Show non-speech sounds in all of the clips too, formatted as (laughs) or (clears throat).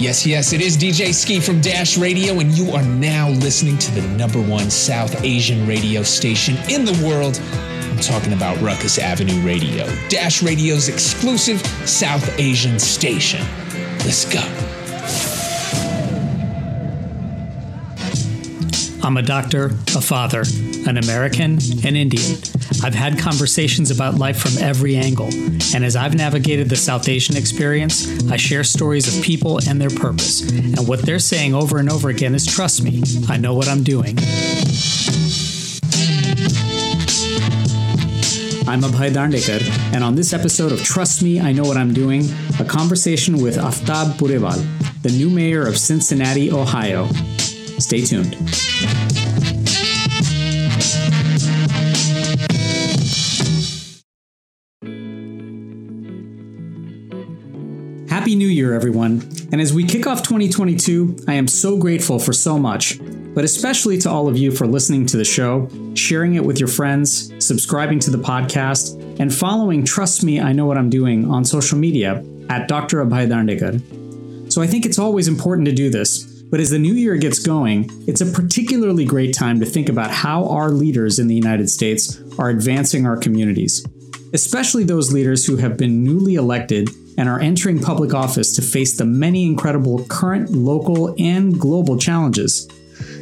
Yes, yes, it is DJ Ski from Dash Radio, and you are now listening to the number one South Asian radio station in the world. I'm talking about Ruckus Avenue Radio, Dash Radio's exclusive South Asian station. Let's go. I'm a doctor, a father, an American, an Indian. I've had conversations about life from every angle, and as I've navigated the South Asian experience, I share stories of people and their purpose. And what they're saying over and over again is trust me, I know what I'm doing. I'm Abhay Dandekar, and on this episode of Trust Me, I Know What I'm Doing, a conversation with Aftab Pureval, the new mayor of Cincinnati, Ohio. Stay tuned. Happy New Year, everyone. And as we kick off 2022, I am so grateful for so much, but especially to all of you for listening to the show, sharing it with your friends, subscribing to the podcast, and following Trust Me, I Know What I'm Doing on social media at Dr. Abhay Dandekar. So I think it's always important to do this, but as the new year gets going, it's a particularly great time to think about how our leaders in the United States are advancing our communities, especially those leaders who have been newly elected and are entering public office to face the many incredible current, local, and global challenges.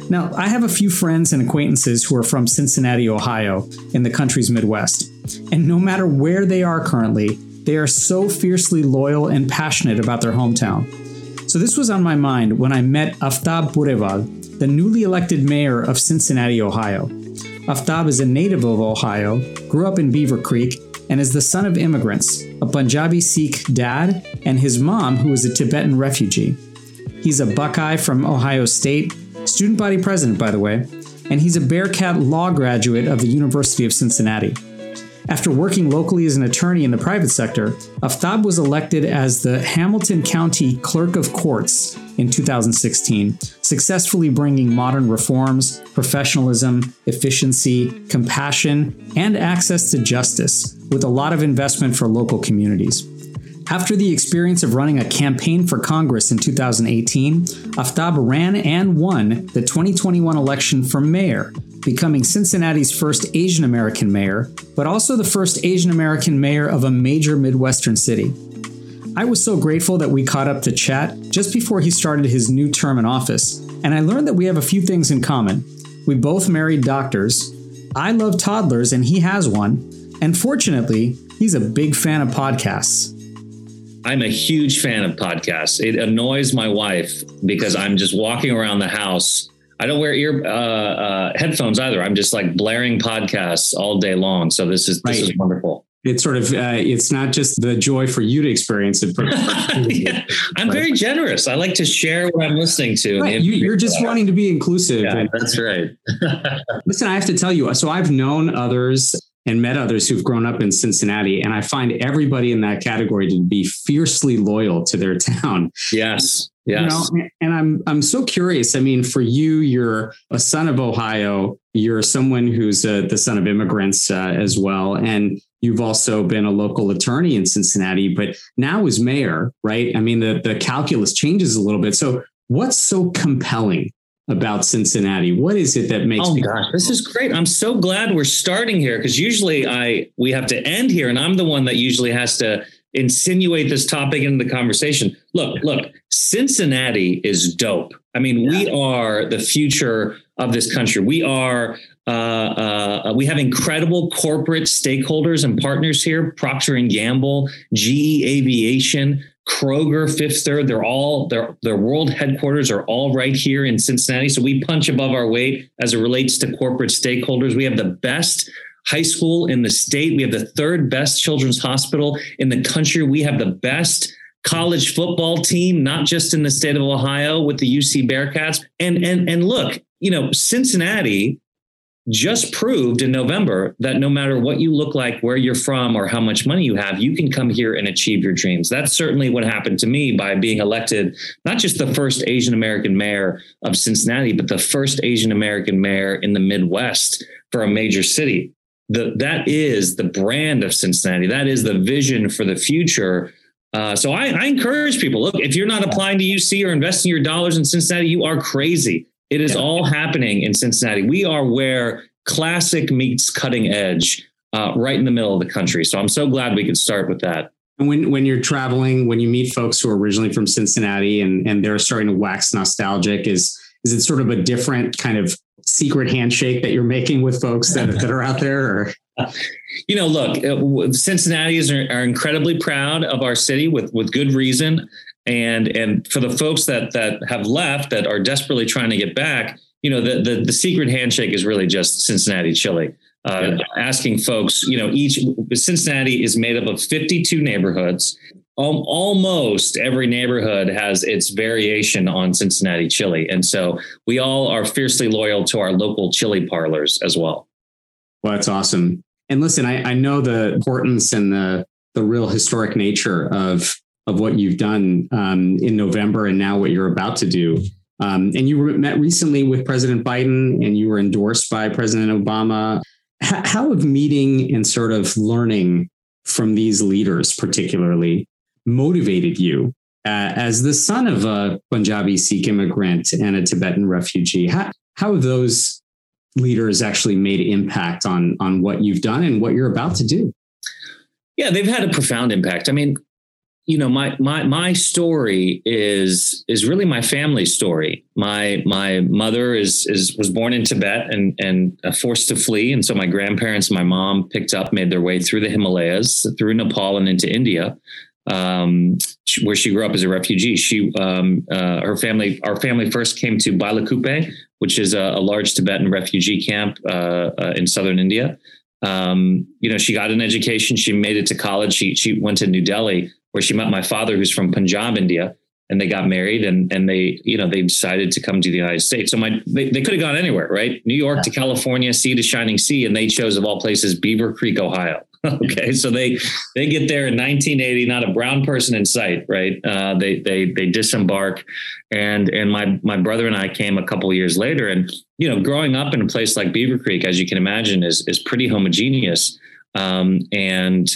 Now, I have a few friends and acquaintances who are from Cincinnati, Ohio, in the country's Midwest. And no matter where they are currently, they are so fiercely loyal and passionate about their hometown. So this was on my mind when I met Aftab Pureval, the newly elected mayor of Cincinnati, Ohio. Aftab is a native of Ohio, grew up in Beaver Creek, and is the son of immigrants, a Punjabi Sikh dad, and his mom, who is a Tibetan refugee. He's a Buckeye from Ohio State, student body president, by the way, and he's a Bearcat Law graduate of the University of Cincinnati. After working locally as an attorney in the private sector, Aftab was elected as the Hamilton County Clerk of Courts in 2016, successfully bringing modern reforms, professionalism, efficiency, compassion, and access to justice, with a lot of investment for local communities. After the experience of running a campaign for Congress in 2018, Aftab ran and won the 2021 election for mayor, becoming Cincinnati's first Asian American mayor, but also the first Asian American mayor of a major Midwestern city. I was so grateful that we caught up to chat just before he started his new term in office, and I learned that we have a few things in common. We both married doctors. I love toddlers, and he has one. And fortunately, he's a big fan of podcasts. I'm a huge fan of podcasts. It annoys my wife because I'm just walking around the house I don't wear ear uh, uh, headphones either. I'm just like blaring podcasts all day long. So this is this right. is wonderful. It's sort of uh, it's not just the joy for you to experience it. (laughs) yeah. I'm very generous. I like to share what I'm listening to. Right. You, are just wanting to be inclusive. Yeah, that's right. (laughs) Listen, I have to tell you. So I've known others and met others who've grown up in Cincinnati, and I find everybody in that category to be fiercely loyal to their town. Yes. Yes. You know, and I'm I'm so curious. I mean, for you, you're a son of Ohio. You're someone who's a, uh, the son of immigrants uh, as well, and you've also been a local attorney in Cincinnati. But now as mayor, right? I mean, the the calculus changes a little bit. So, what's so compelling about Cincinnati? What is it that makes? Oh gosh, this is great! I'm so glad we're starting here because usually I we have to end here, and I'm the one that usually has to insinuate this topic into the conversation. Look, look, Cincinnati is dope. I mean, yeah. we are the future of this country. We are uh, uh, we have incredible corporate stakeholders and partners here: Procter and Gamble, GE Aviation, Kroger, Fifth Third. They're all their their world headquarters are all right here in Cincinnati. So we punch above our weight as it relates to corporate stakeholders. We have the best high school in the state. We have the third best children's hospital in the country. We have the best college football team, not just in the state of Ohio with the UC Bearcats. And and and look, you know, Cincinnati just proved in November that no matter what you look like, where you're from, or how much money you have, you can come here and achieve your dreams. That's certainly what happened to me by being elected, not just the first Asian American mayor of Cincinnati, but the first Asian American mayor in the Midwest for a major city the that is the brand of Cincinnati. That is the vision for the future Uh, so I, I, encourage people look, if you're not applying to UC or investing your dollars in Cincinnati, you are crazy. It is yeah. all happening in Cincinnati. We are where classic meets cutting edge, uh, right in the middle of the country. So I'm so glad we could start with that. When when you're traveling, when you meet folks who are originally from Cincinnati and and they're starting to wax nostalgic, is is it sort of a different kind of secret handshake that you're making with folks that, that are out there? Or? You know, look, uh, Cincinnati's are, are incredibly proud of our city with with good reason, and and for the folks that that have left that are desperately trying to get back, you know, the the, the secret handshake is really just Cincinnati chili. Uh. Asking folks, you know, each Cincinnati is made up of 52 neighborhoods almost every neighborhood has its variation on Cincinnati chili. And so we all are fiercely loyal to our local chili parlors as well. Well, that's awesome. And listen, I, I know the importance and the the real historic nature of of what you've done um, in November and now what you're about to do. Um, and you met recently with President Biden and you were endorsed by President Obama. H- how have meeting and sort of learning from these leaders, particularly, motivated you uh, as the son of a Punjabi Sikh immigrant and a Tibetan refugee? How, how have those leaders actually made impact on on what you've done and what you're about to do? Yeah, they've had a profound impact. I mean, you know, my my my story is is really my family story. My my mother is is was born in Tibet and and uh, forced to flee, and so my grandparents, and my mom picked up, made their way through the Himalayas, through Nepal, and into India um, where she grew up as a refugee. She, um, uh, her family, our family first came to Bailakuppe, which is a, a large Tibetan refugee camp uh, uh, in southern India. Um, you know, she got an education. She made it to college. She she went to New Delhi, where she met my father, who's from Punjab, India, and they got married. And and they, you know, they decided to come to the United States. So my they, they could have gone anywhere, right? New York yeah. to California, sea to shining sea, and they chose of all places Beaver Creek, Ohio. (laughs) okay, so they they get there in 1980, not a brown person in sight, right? Uh, they they they disembark, and and my my brother and I came a couple years later, and you know, growing up in a place like Beaver Creek, as you can imagine, is is pretty homogeneous, um, and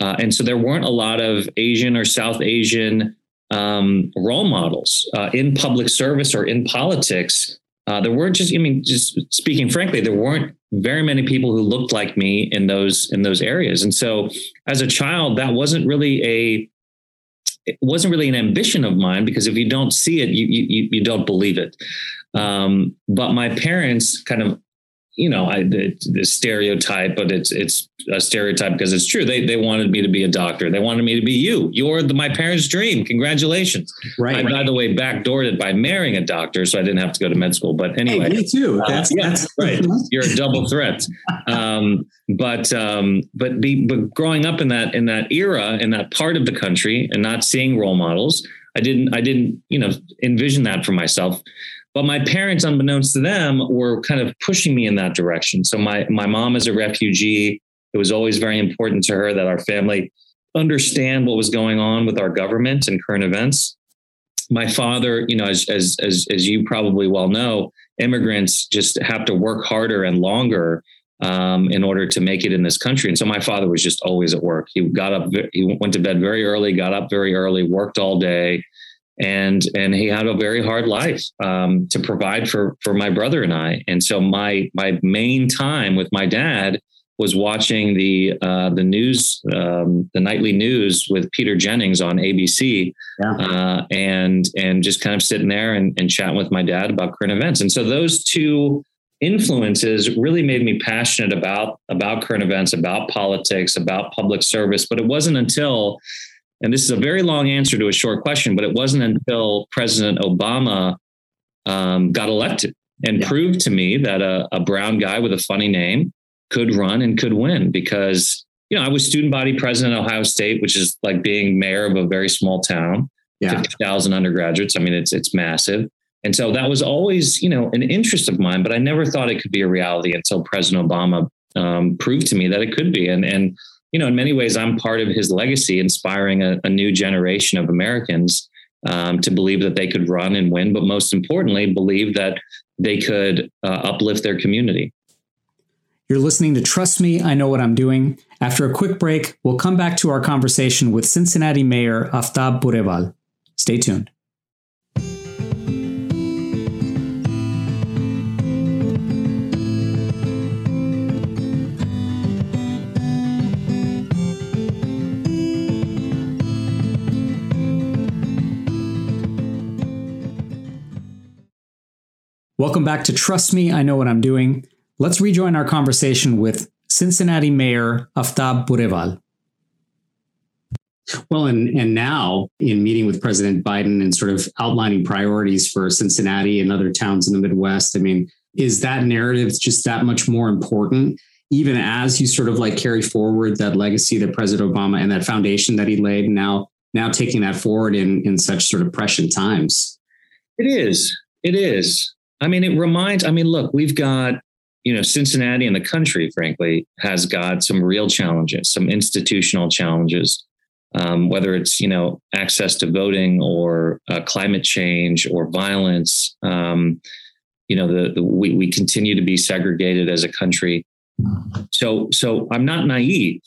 uh, and so there weren't a lot of Asian or South Asian um, role models uh, in public service or in politics uh, there weren't just, I mean, just speaking frankly, there weren't very many people who looked like me in those in those areas. And so, as a child, that wasn't really a it wasn't really an ambition of mine because if you don't see it, you you you don't believe it. Um, but my parents kind of you know, I the, the, stereotype, but it's it's a stereotype because it's true. They they wanted me to be a doctor. They wanted me to be you. You're the, my parents' dream. Congratulations. Right. I, right. by the way, backdoored it by marrying a doctor, so I didn't have to go to med school. But anyway, hey, me too. Uh, that's, yeah, that's right. (laughs) You're a double (laughs) threat. Um, but um, but be, but growing up in that in that era in that part of the country and not seeing role models, I didn't I didn't you know envision that for myself. But my parents, unbeknownst to them, were kind of pushing me in that direction. So my my mom is a refugee. It was always very important to her that our family understand what was going on with our government and current events. My father, you know, as as as, as you probably well know, immigrants just have to work harder and longer um, in order to make it in this country. And so my father was just always at work. He got up, he went to bed very early, got up very early, worked all day, and and he had a very hard life um, to provide for for my brother and I. And so my my main time with my dad was watching the uh, the news, um, the nightly news with Peter Jennings on ABC, yeah. uh, and and just kind of sitting there and, and chatting with my dad about current events. And so those two influences really made me passionate about about current events, about politics, about public service. But it wasn't until and this is a very long answer to a short question, but it wasn't until President Obama um, got elected and yeah. proved to me that a, a, brown guy with a funny name could run and could win because, you know, I was student body president at Ohio State, which is like being mayor of a very small town, yeah. 50,000 undergraduates. I mean, it's, it's massive. And so that was always, you know, an interest of mine, but I never thought it could be a reality until President Obama um, proved to me that it could be. And, and, you know, in many ways, I'm part of his legacy, inspiring a, a new generation of Americans um, to believe that they could run and win, but most importantly, believe that they could uh, uplift their community. You're listening to Trust Me, I Know What I'm Doing. After a quick break, we'll come back to our conversation with Cincinnati Mayor Aftab Pureval. Stay tuned. Welcome back to Trust Me, I Know What I'm Doing. Let's rejoin our conversation with Cincinnati Mayor Aftab Pureval. Well, and and now in meeting with President Biden and sort of outlining priorities for Cincinnati and other towns in the Midwest, I mean, is that narrative just that much more important? Even as you sort of like carry forward that legacy that President Obama and that foundation that he laid, now now taking that forward in in such sort of prescient times. It is. It is. I mean, it reminds, I mean, look, we've got, you know, Cincinnati and the country, frankly, has got some real challenges, some institutional challenges, um, whether it's, you know, access to voting or uh, climate change or violence. Um, you know, the, the we, we continue to be segregated as a country. So, so I'm not naive.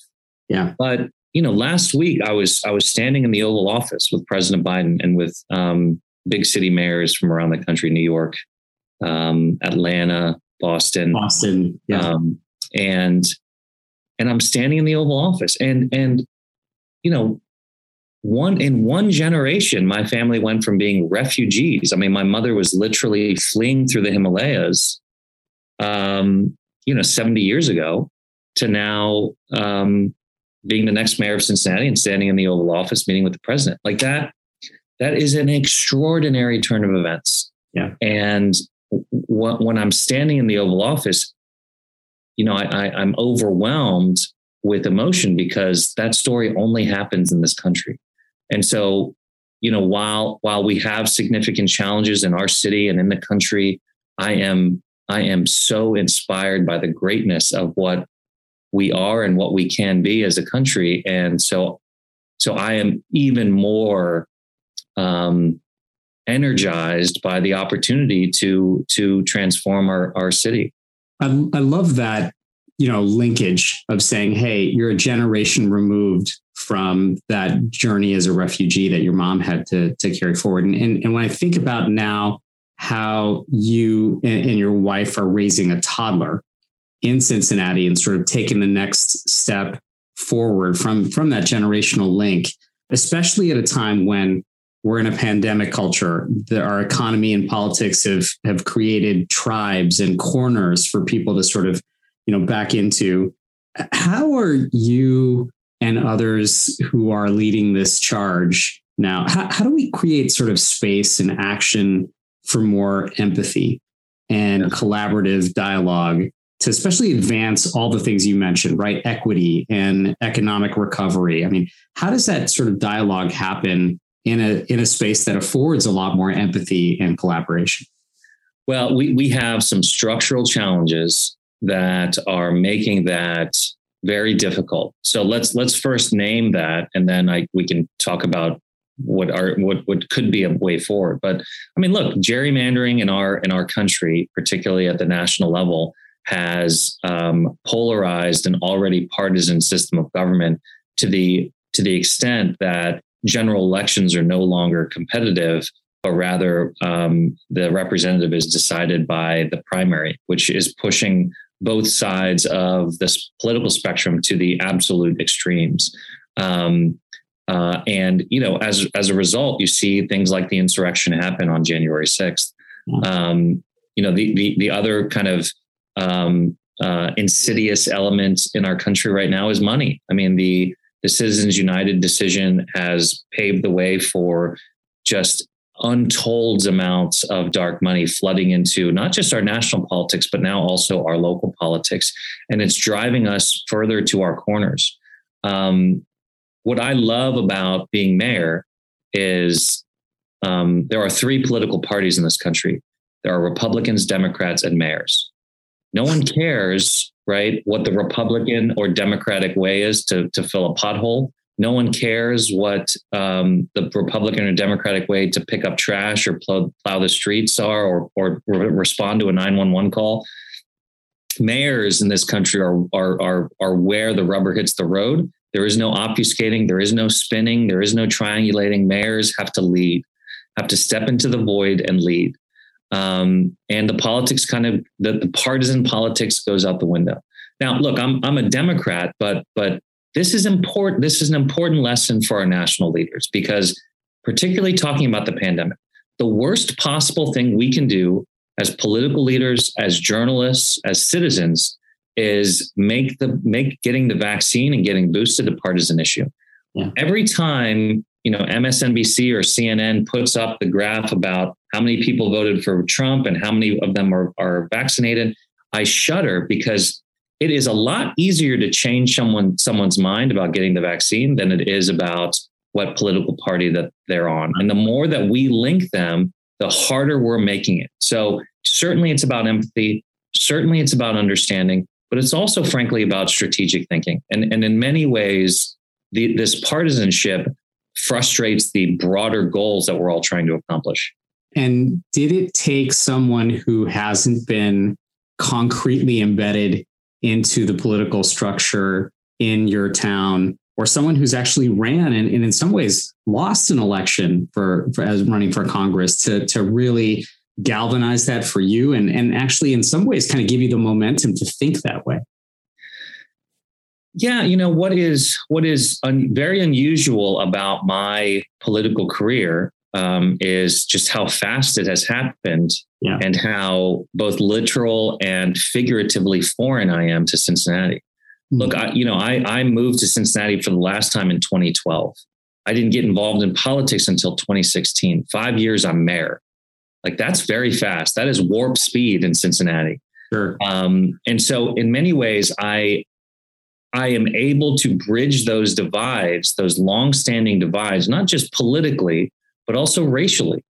Yeah. But, you know, last week I was, I was standing in the Oval Office with President Biden and with um, big city mayors from around the country, New York, um, Atlanta, Boston, Boston, yeah. Um, and and I'm standing in the Oval Office, and and you know, one in one generation, my family went from being refugees. I mean, my mother was literally fleeing through the Himalayas, um, you know, 70 years ago, to now um, being the next mayor of Cincinnati and standing in the Oval Office meeting with the president. Like that, that is an extraordinary turn of events. Yeah. And when I'm standing in the Oval Office, you know, I, I, I'm overwhelmed with emotion because that story only happens in this country. And so, you know, while while we have significant challenges in our city and in the country, I am I am so inspired by the greatness of what we are and what we can be as a country. And so so I am even more um, energized by the opportunity to to transform our, our city. I, I love that you know linkage of saying hey you're a generation removed from that journey as a refugee that your mom had to, to carry forward and, and, and when i think about now how you and, and your wife are raising a toddler in cincinnati and sort of taking the next step forward from from that generational link especially at a time when we're in a pandemic culture. The, our economy and politics have have created tribes and corners for people to sort of, you know, back into. How are you and others who are leading this charge now? How, how do we create sort of space and action for more empathy and collaborative dialogue to especially advance all the things you mentioned, right? Equity and economic recovery. I mean, how does that sort of dialogue happen in a in a space that affords a lot more empathy and collaboration? Well, we we have some structural challenges that are making that very difficult. So let's let's first name that, and then I we can talk about what are what what could be a way forward. But I mean, look, gerrymandering in our in our country, particularly at the national level, has um, polarized an already partisan system of government to the to the extent that general elections are no longer competitive, but rather um, the representative is decided by the primary, which is pushing both sides of this political spectrum to the absolute extremes. Um, uh, and you know, as as a result, you see things like the insurrection happen on January sixth. Um, you know, the the the other kind of um, uh, insidious element in our country right now is money. I mean, the the Citizens United decision has paved the way for just untold amounts of dark money flooding into not just our national politics, but now also our local politics. And it's driving us further to our corners. Um, what I love about being mayor is um, there are three political parties in this country there are Republicans, Democrats, and mayors. No one cares right? What the Republican or Democratic way is to, to fill a pothole. No one cares what um, the Republican or Democratic way to pick up trash or plow, plow the streets are or, or re- respond to a 911 call. mayors in this country are, are, are, are where the rubber hits the road. There is no obfuscating, there is no spinning, there is no triangulating. Mayors have to lead, have to step into the void and lead. Um, and the politics kind of the, the partisan politics goes out the window. Now, look, I'm I'm a Democrat, but but this is important. This is an important lesson for our national leaders because, particularly talking about the pandemic, the worst possible thing we can do as political leaders, as journalists, as citizens, is make the make getting the vaccine and getting boosted a partisan issue. Yeah. Every time you know MSNBC or CNN puts up the graph about how many people voted for Trump and how many of them are, are vaccinated, I shudder because it is a lot easier to change someone someone's mind about getting the vaccine than it is about what political party that they're on. And the more that we link them, the harder we're making it. So certainly it's about empathy, certainly it's about understanding, but it's also frankly about strategic thinking. And, and in many ways, the, this partisanship frustrates the broader goals that we're all trying to accomplish. And did it take someone who hasn't been concretely embedded into the political structure in your town or someone who's actually ran and, and in some ways lost an election for, for, as running for Congress to, to really galvanize that for you and, and actually in some ways kind of give you the momentum to think that way? Yeah, you know what is what is un, very unusual about my political career um, is just how fast it has happened yeah. and how both literal and figuratively foreign I am to Cincinnati. Mm-hmm. Look, I, you know, I, I moved to Cincinnati for the last time in 2012. I didn't get involved in politics until 2016. Five years, I'm mayor. Like that's very fast. That is warp speed in Cincinnati. Sure. Um, and so, in many ways, I I am able to bridge those divides, those long-standing divides, not just politically, but also racially.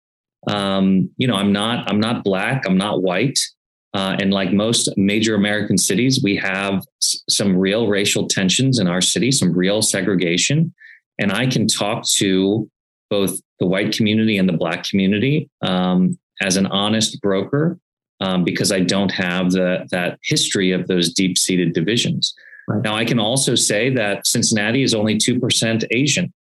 Um, you know, I'm not I'm not black. I'm not white. Uh, and like most major American cities, we have s- some real racial tensions in our city, some real segregation. And I can talk to both the white community and the black community um, as an honest broker um, because I don't have the that history of those deep seated divisions. Right. Now, I can also say that Cincinnati is only two percent Asian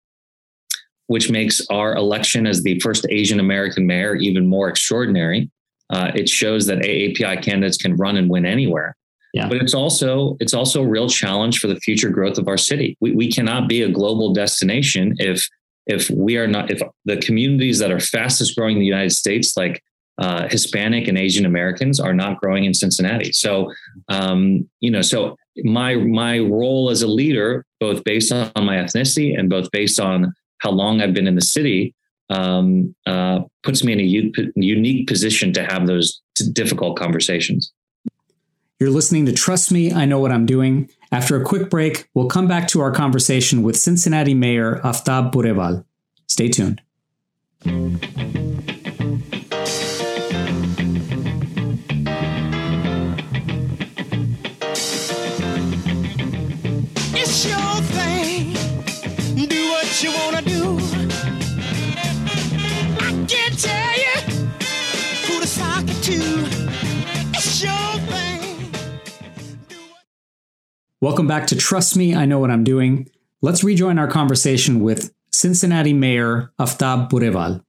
which makes our election as the first Asian American mayor even more extraordinary. Uh, it shows that AAPI candidates can run and win anywhere. Yeah. But it's also it's also a real challenge for the future growth of our city. We, we cannot be a global destination if if we are not if the communities that are fastest growing in the United States, like uh, Hispanic and Asian Americans, are not growing in Cincinnati. So um, you know, so my my role as a leader, both based on my ethnicity and both based on how long I've been in the city um, uh, puts me in a u- unique position to have those t- difficult conversations. You're listening to Trust Me, I Know What I'm Doing. After a quick break, we'll come back to our conversation with Cincinnati Mayor Aftab Pureval. Stay tuned. Welcome back to Trust Me, I Know What I'm Doing. Let's rejoin our conversation with Cincinnati Mayor Aftab Pureval.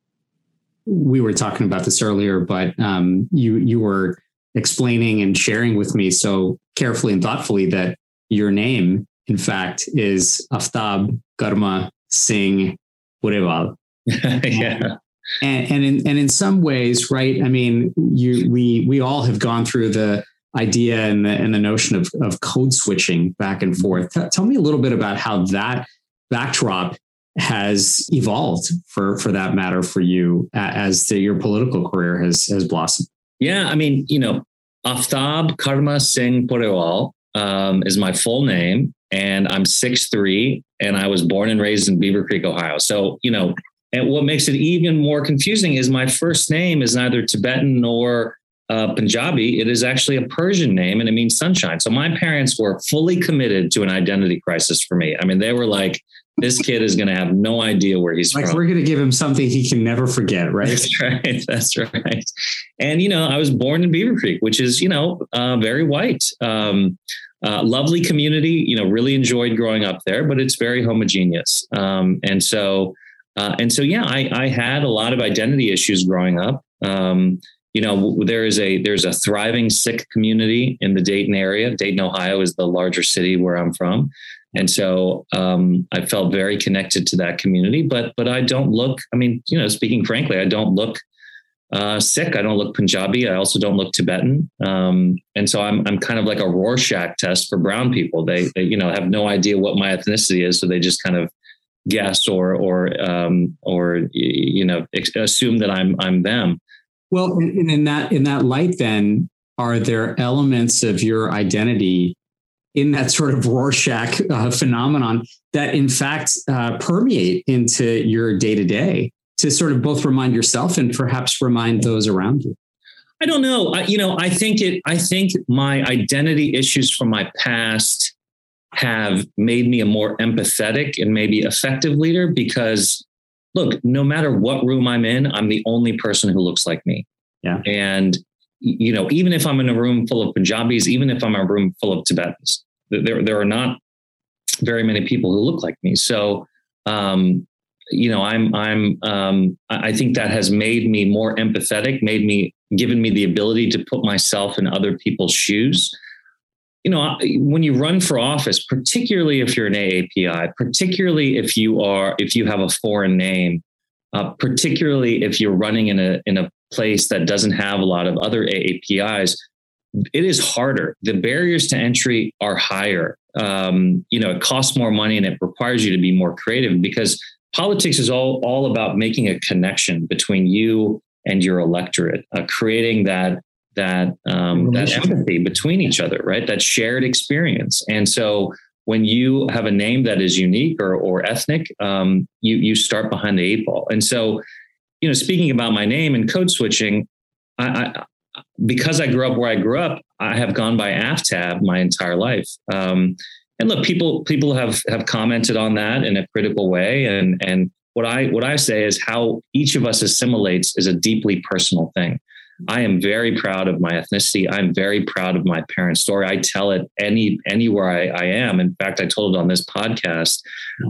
We were talking about this earlier, but um, you you were explaining and sharing with me so carefully and thoughtfully that your name, in fact, is Aftab Karma Singh Pureval. (laughs) yeah. And, and in and in some ways, right? I mean, you we we all have gone through the idea and the and the notion of of code switching back and forth. T- tell me a little bit about how that backdrop has evolved for for that matter for you as the, your political career has has blossomed. Yeah, I mean, you know, Aftab Karma Singh Pureval um, is my full name, and I'm six three, and I was born and raised in Beaver Creek, Ohio. So you know, and what makes it even more confusing is my first name is neither Tibetan nor uh, Punjabi. It is actually a Persian name, and it means sunshine. So my parents were fully committed to an identity crisis for me. I mean, they were like, this kid is going to have no idea where he's like from. we're going to give him something he can never forget, right? That's (laughs) right. That's right. And you know, I was born in Beaver Creek, which is you know uh, very white. Um, uh, lovely community. You know, really enjoyed growing up there, but it's very homogeneous. Um, and so, uh, and so, yeah, I, I had a lot of identity issues growing up. Um, you know, there is a there's a thriving Sikh community in the Dayton area. Dayton, Ohio, is the larger city where I'm from, and so um, I felt very connected to that community. But but I don't look. I mean, you know, speaking frankly, I don't look uh, Sikh. I don't look Punjabi. I also don't look Tibetan. Um, and so I'm I'm kind of like a Rorschach test for brown people. They, they you know have no idea what my ethnicity is, so they just kind of guess or or um, or you know assume that I'm I'm them. Well, and in that in that light, then are there elements of your identity in that sort of Rorschach uh, phenomenon that, in fact, uh, permeate into your day to day to sort of both remind yourself and perhaps remind those around you? I don't know. I, you know, I think it. I think my identity issues from my past have made me a more empathetic and maybe effective leader because look, no matter what room I'm in, I'm the only person who looks like me. Yeah. And you know, even if I'm in a room full of Punjabis, even if I'm in a room full of Tibetans, there there are not very many people who look like me. So um, you know, I'm I'm um, I think that has made me more empathetic, made me given me the ability to put myself in other people's shoes. You know, when you run for office, particularly if you're an AAPI, particularly if you are if you have a foreign name, uh, particularly if you're running in a in a place that doesn't have a lot of other AAPIs, it is harder. The barriers to entry are higher. Um, you know, it costs more money and it requires you to be more creative because politics is all all about making a connection between you and your electorate, uh, creating that that um, that empathy between each other, right? That shared experience. And so when you have a name that is unique or or ethnic, um, you you start behind the eight ball. And so, you know, speaking about my name and code switching, I, I because I grew up where I grew up, I have gone by AFTAB my entire life. Um, and look, people people have have commented on that in a critical way, and and what I what I say is how each of us assimilates is a deeply personal thing. I am very proud of my ethnicity. I'm very proud of my parents' story. I tell it any anywhere I, I am. In fact, I told it on this podcast.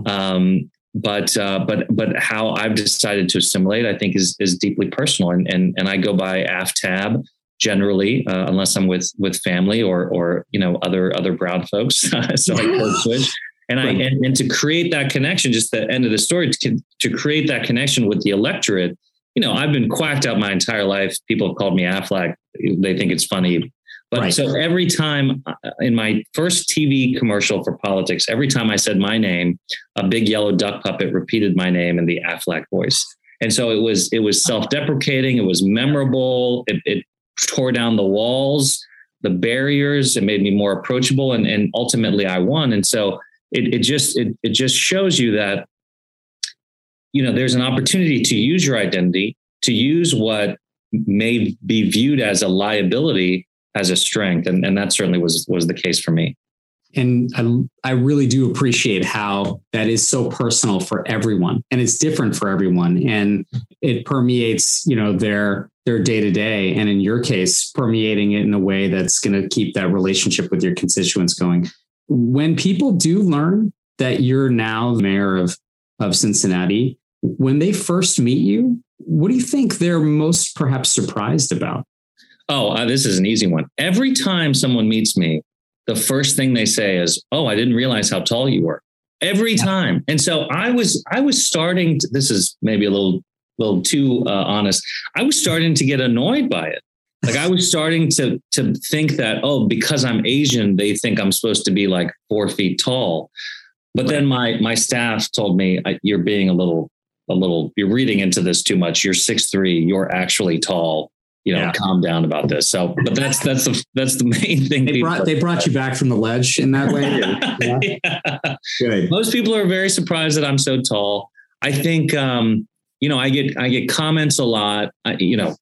Um, but uh, but but how I've decided to assimilate, I think, is is deeply personal, and and and I go by AFTAB generally, uh, unless I'm with with family or or you know other other brown folks. (laughs) so I (laughs) code switch. And I and, and to create that connection, just the end of the story, to, to create that connection with the electorate, you know, I've been quacked out my entire life. People have called me Aflac. They think it's funny. But right. so every time uh, in my first TV commercial for politics, every time I said my name, a big yellow duck puppet repeated my name in the Aflac voice. And so it was it was self-deprecating, it was memorable, it, it tore down the walls, the barriers. It made me more approachable, and and ultimately I won. And so it it just it it just shows you that you know there's an opportunity to use your identity to use what may be viewed as a liability as a strength. And, and that certainly was was the case for me. And I, I really do appreciate how that is so personal for everyone and it's different for everyone. And it permeates you know their their day to day and in your case permeating it in a way that's going to keep that relationship with your constituents going. When people do learn that you're now the mayor of of Cincinnati when they first meet you what do you think they're most perhaps surprised about oh uh, this is an easy one every time someone meets me the first thing they say is, "Oh, I didn't realize how tall you were." Every time. And so I was I was starting to, this is maybe a little little too uh, honest. I was starting to get annoyed by it. Like I was (laughs) starting to to think that oh, because I'm Asian, they think I'm supposed to be like four feet tall. But then my my staff told me you're being a little a little you're reading into this too much. You're six three. You're actually tall you know, yeah. calm down about this. So, but that's that's the that's the (laughs) main thing. They brought they brought you back from the ledge in that way. (laughs) yeah. yeah. Most people are very surprised that I'm so tall. I think um, you know I get I get comments a lot. I, you know,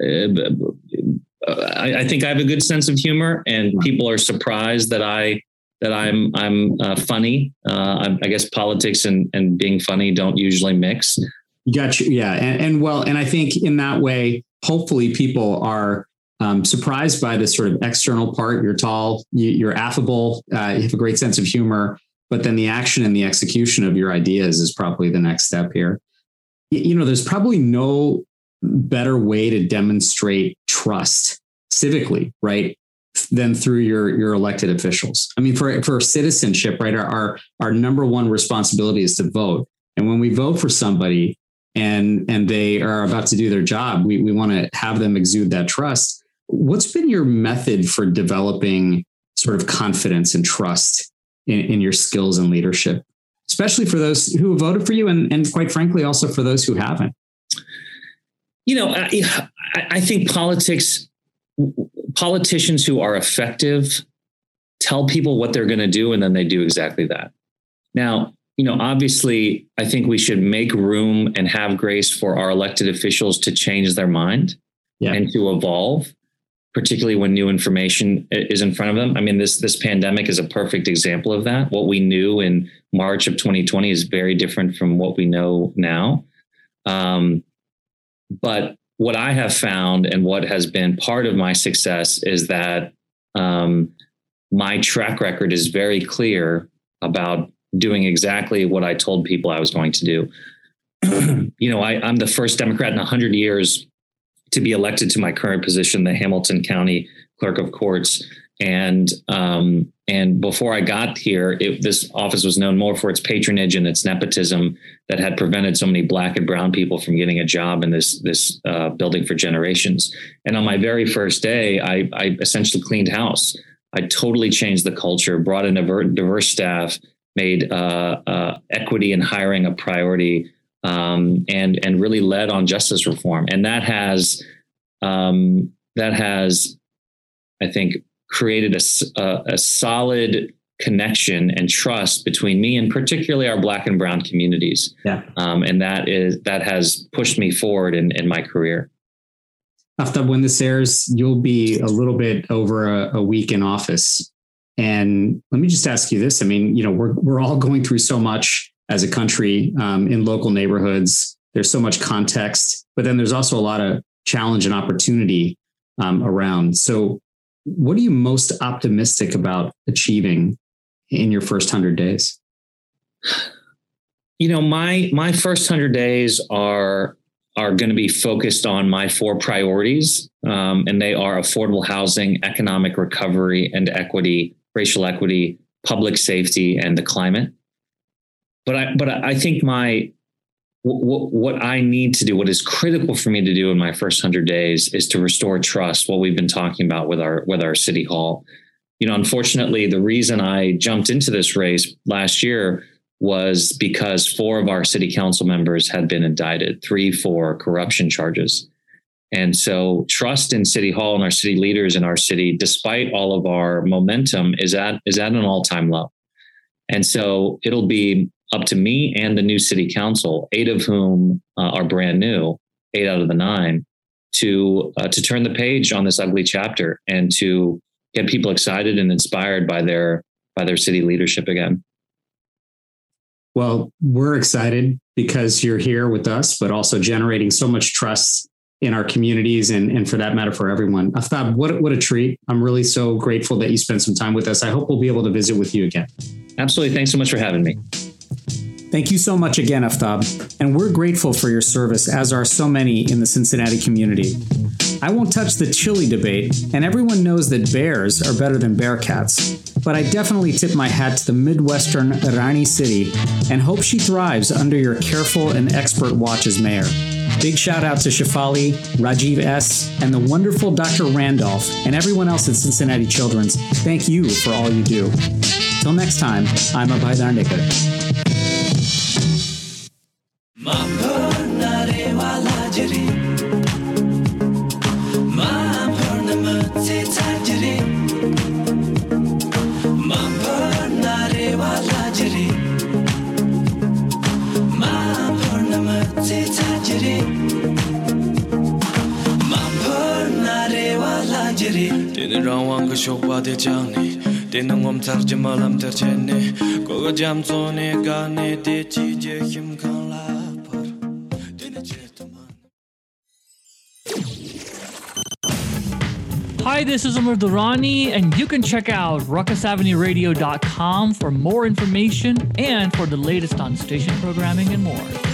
uh, I, I, think I have a good sense of humor, and people are surprised that I that I'm I'm uh, funny. Uh, I, guess politics and and being funny don't usually mix. Gotcha. Yeah, and, and well, and I think in that way, hopefully, people are um, surprised by the sort of external part. You're tall, you, are affable, uh, you have a great sense of humor, but then the action and the execution of your ideas is probably the next step here. You know, there's probably no better way to demonstrate trust civically, right? Than through your your elected officials. I mean, for for citizenship, right? Our, our our number one responsibility is to vote. And when we vote for somebody and and they are about to do their job, we, we want to have them exude that trust. What's been your method for developing sort of confidence and trust in, in your skills and leadership, especially for those who voted for you and, and quite frankly, also for those who haven't? You know, I, I think politics politicians who are effective tell people what they're going to do and then they do exactly that. Now, you know, obviously, I think we should make room and have grace for our elected officials to change their mind yeah. and to evolve, particularly when new information is in front of them. I mean, this this pandemic is a perfect example of that. What we knew in March of 2020 is very different from what we know now. Um, but what I have found and what has been part of my success is that um, my track record is very clear about doing exactly what I told people I was going to do. (clears throat) you know, I, I'm the first Democrat in 100 years to be elected to my current position, the Hamilton County Clerk of Courts. And um, and before I got here, it, this office was known more for its patronage and its nepotism that had prevented so many black and brown people from getting a job in this this uh, building for generations. And on my very first day, I, I essentially cleaned house. I totally changed the culture, brought in a diverse staff, made uh, uh, equity and hiring a priority, um, and and really led on justice reform. And that has um, that has, I think, created a, a, a solid connection and trust between me and particularly our black and brown communities. Yeah. Um, and that is that has pushed me forward in, in my career. After when this airs, you'll be a little bit over a, a, week in office. And let me just ask you this. I mean, you know, we're we're all going through so much as a country um, in local neighborhoods. There's so much context, but then there's also a lot of challenge and opportunity um, around. So what are you most optimistic about achieving in your first 100 days? You know, my my first 100 days are are going to be focused on my four priorities, um, and they are affordable housing, economic recovery and equity, racial equity, public safety, and the climate. But I but I think my what, what I need to do, what is critical for me to do in my first hundred days, is to restore trust. What we've been talking about with our with our city hall. You know, unfortunately, the reason I jumped into this race last year was because four of our city council members had been indicted, three for corruption charges. And so trust in City Hall and our city leaders in our city, despite all of our momentum, is at is at an all-time low. And so it'll be up to me and the new city council, eight of whom uh, are brand new, eight out of the nine, to uh, to turn the page on this ugly chapter and to get people excited and inspired by their by their city leadership again. Well, we're excited because you're here with us, but also generating so much trust in our communities and, and for that matter for everyone. Aftab, what, what a treat. I'm really so grateful that you spent some time with us. I hope we'll be able to visit with you again. Absolutely. Thanks so much for having me. Thank you so much again, Aftab, and we're grateful for your service, as are so many in the Cincinnati community. I won't touch the chili debate, and everyone knows that bears are better than bearcats, but I definitely tip my hat to the Midwestern Rani City and hope she thrives under your careful and expert watch as mayor. Big shout out to Shafali, Rajiv S., and the wonderful Dr. Randolph, and everyone else at Cincinnati Children's. Thank you for all you do. Till next time, I'm Abhay Dandekar. Hi, this is Amar Durrani, and you can check out ruckusavenueradio.com for more information and for the latest on station programming and more.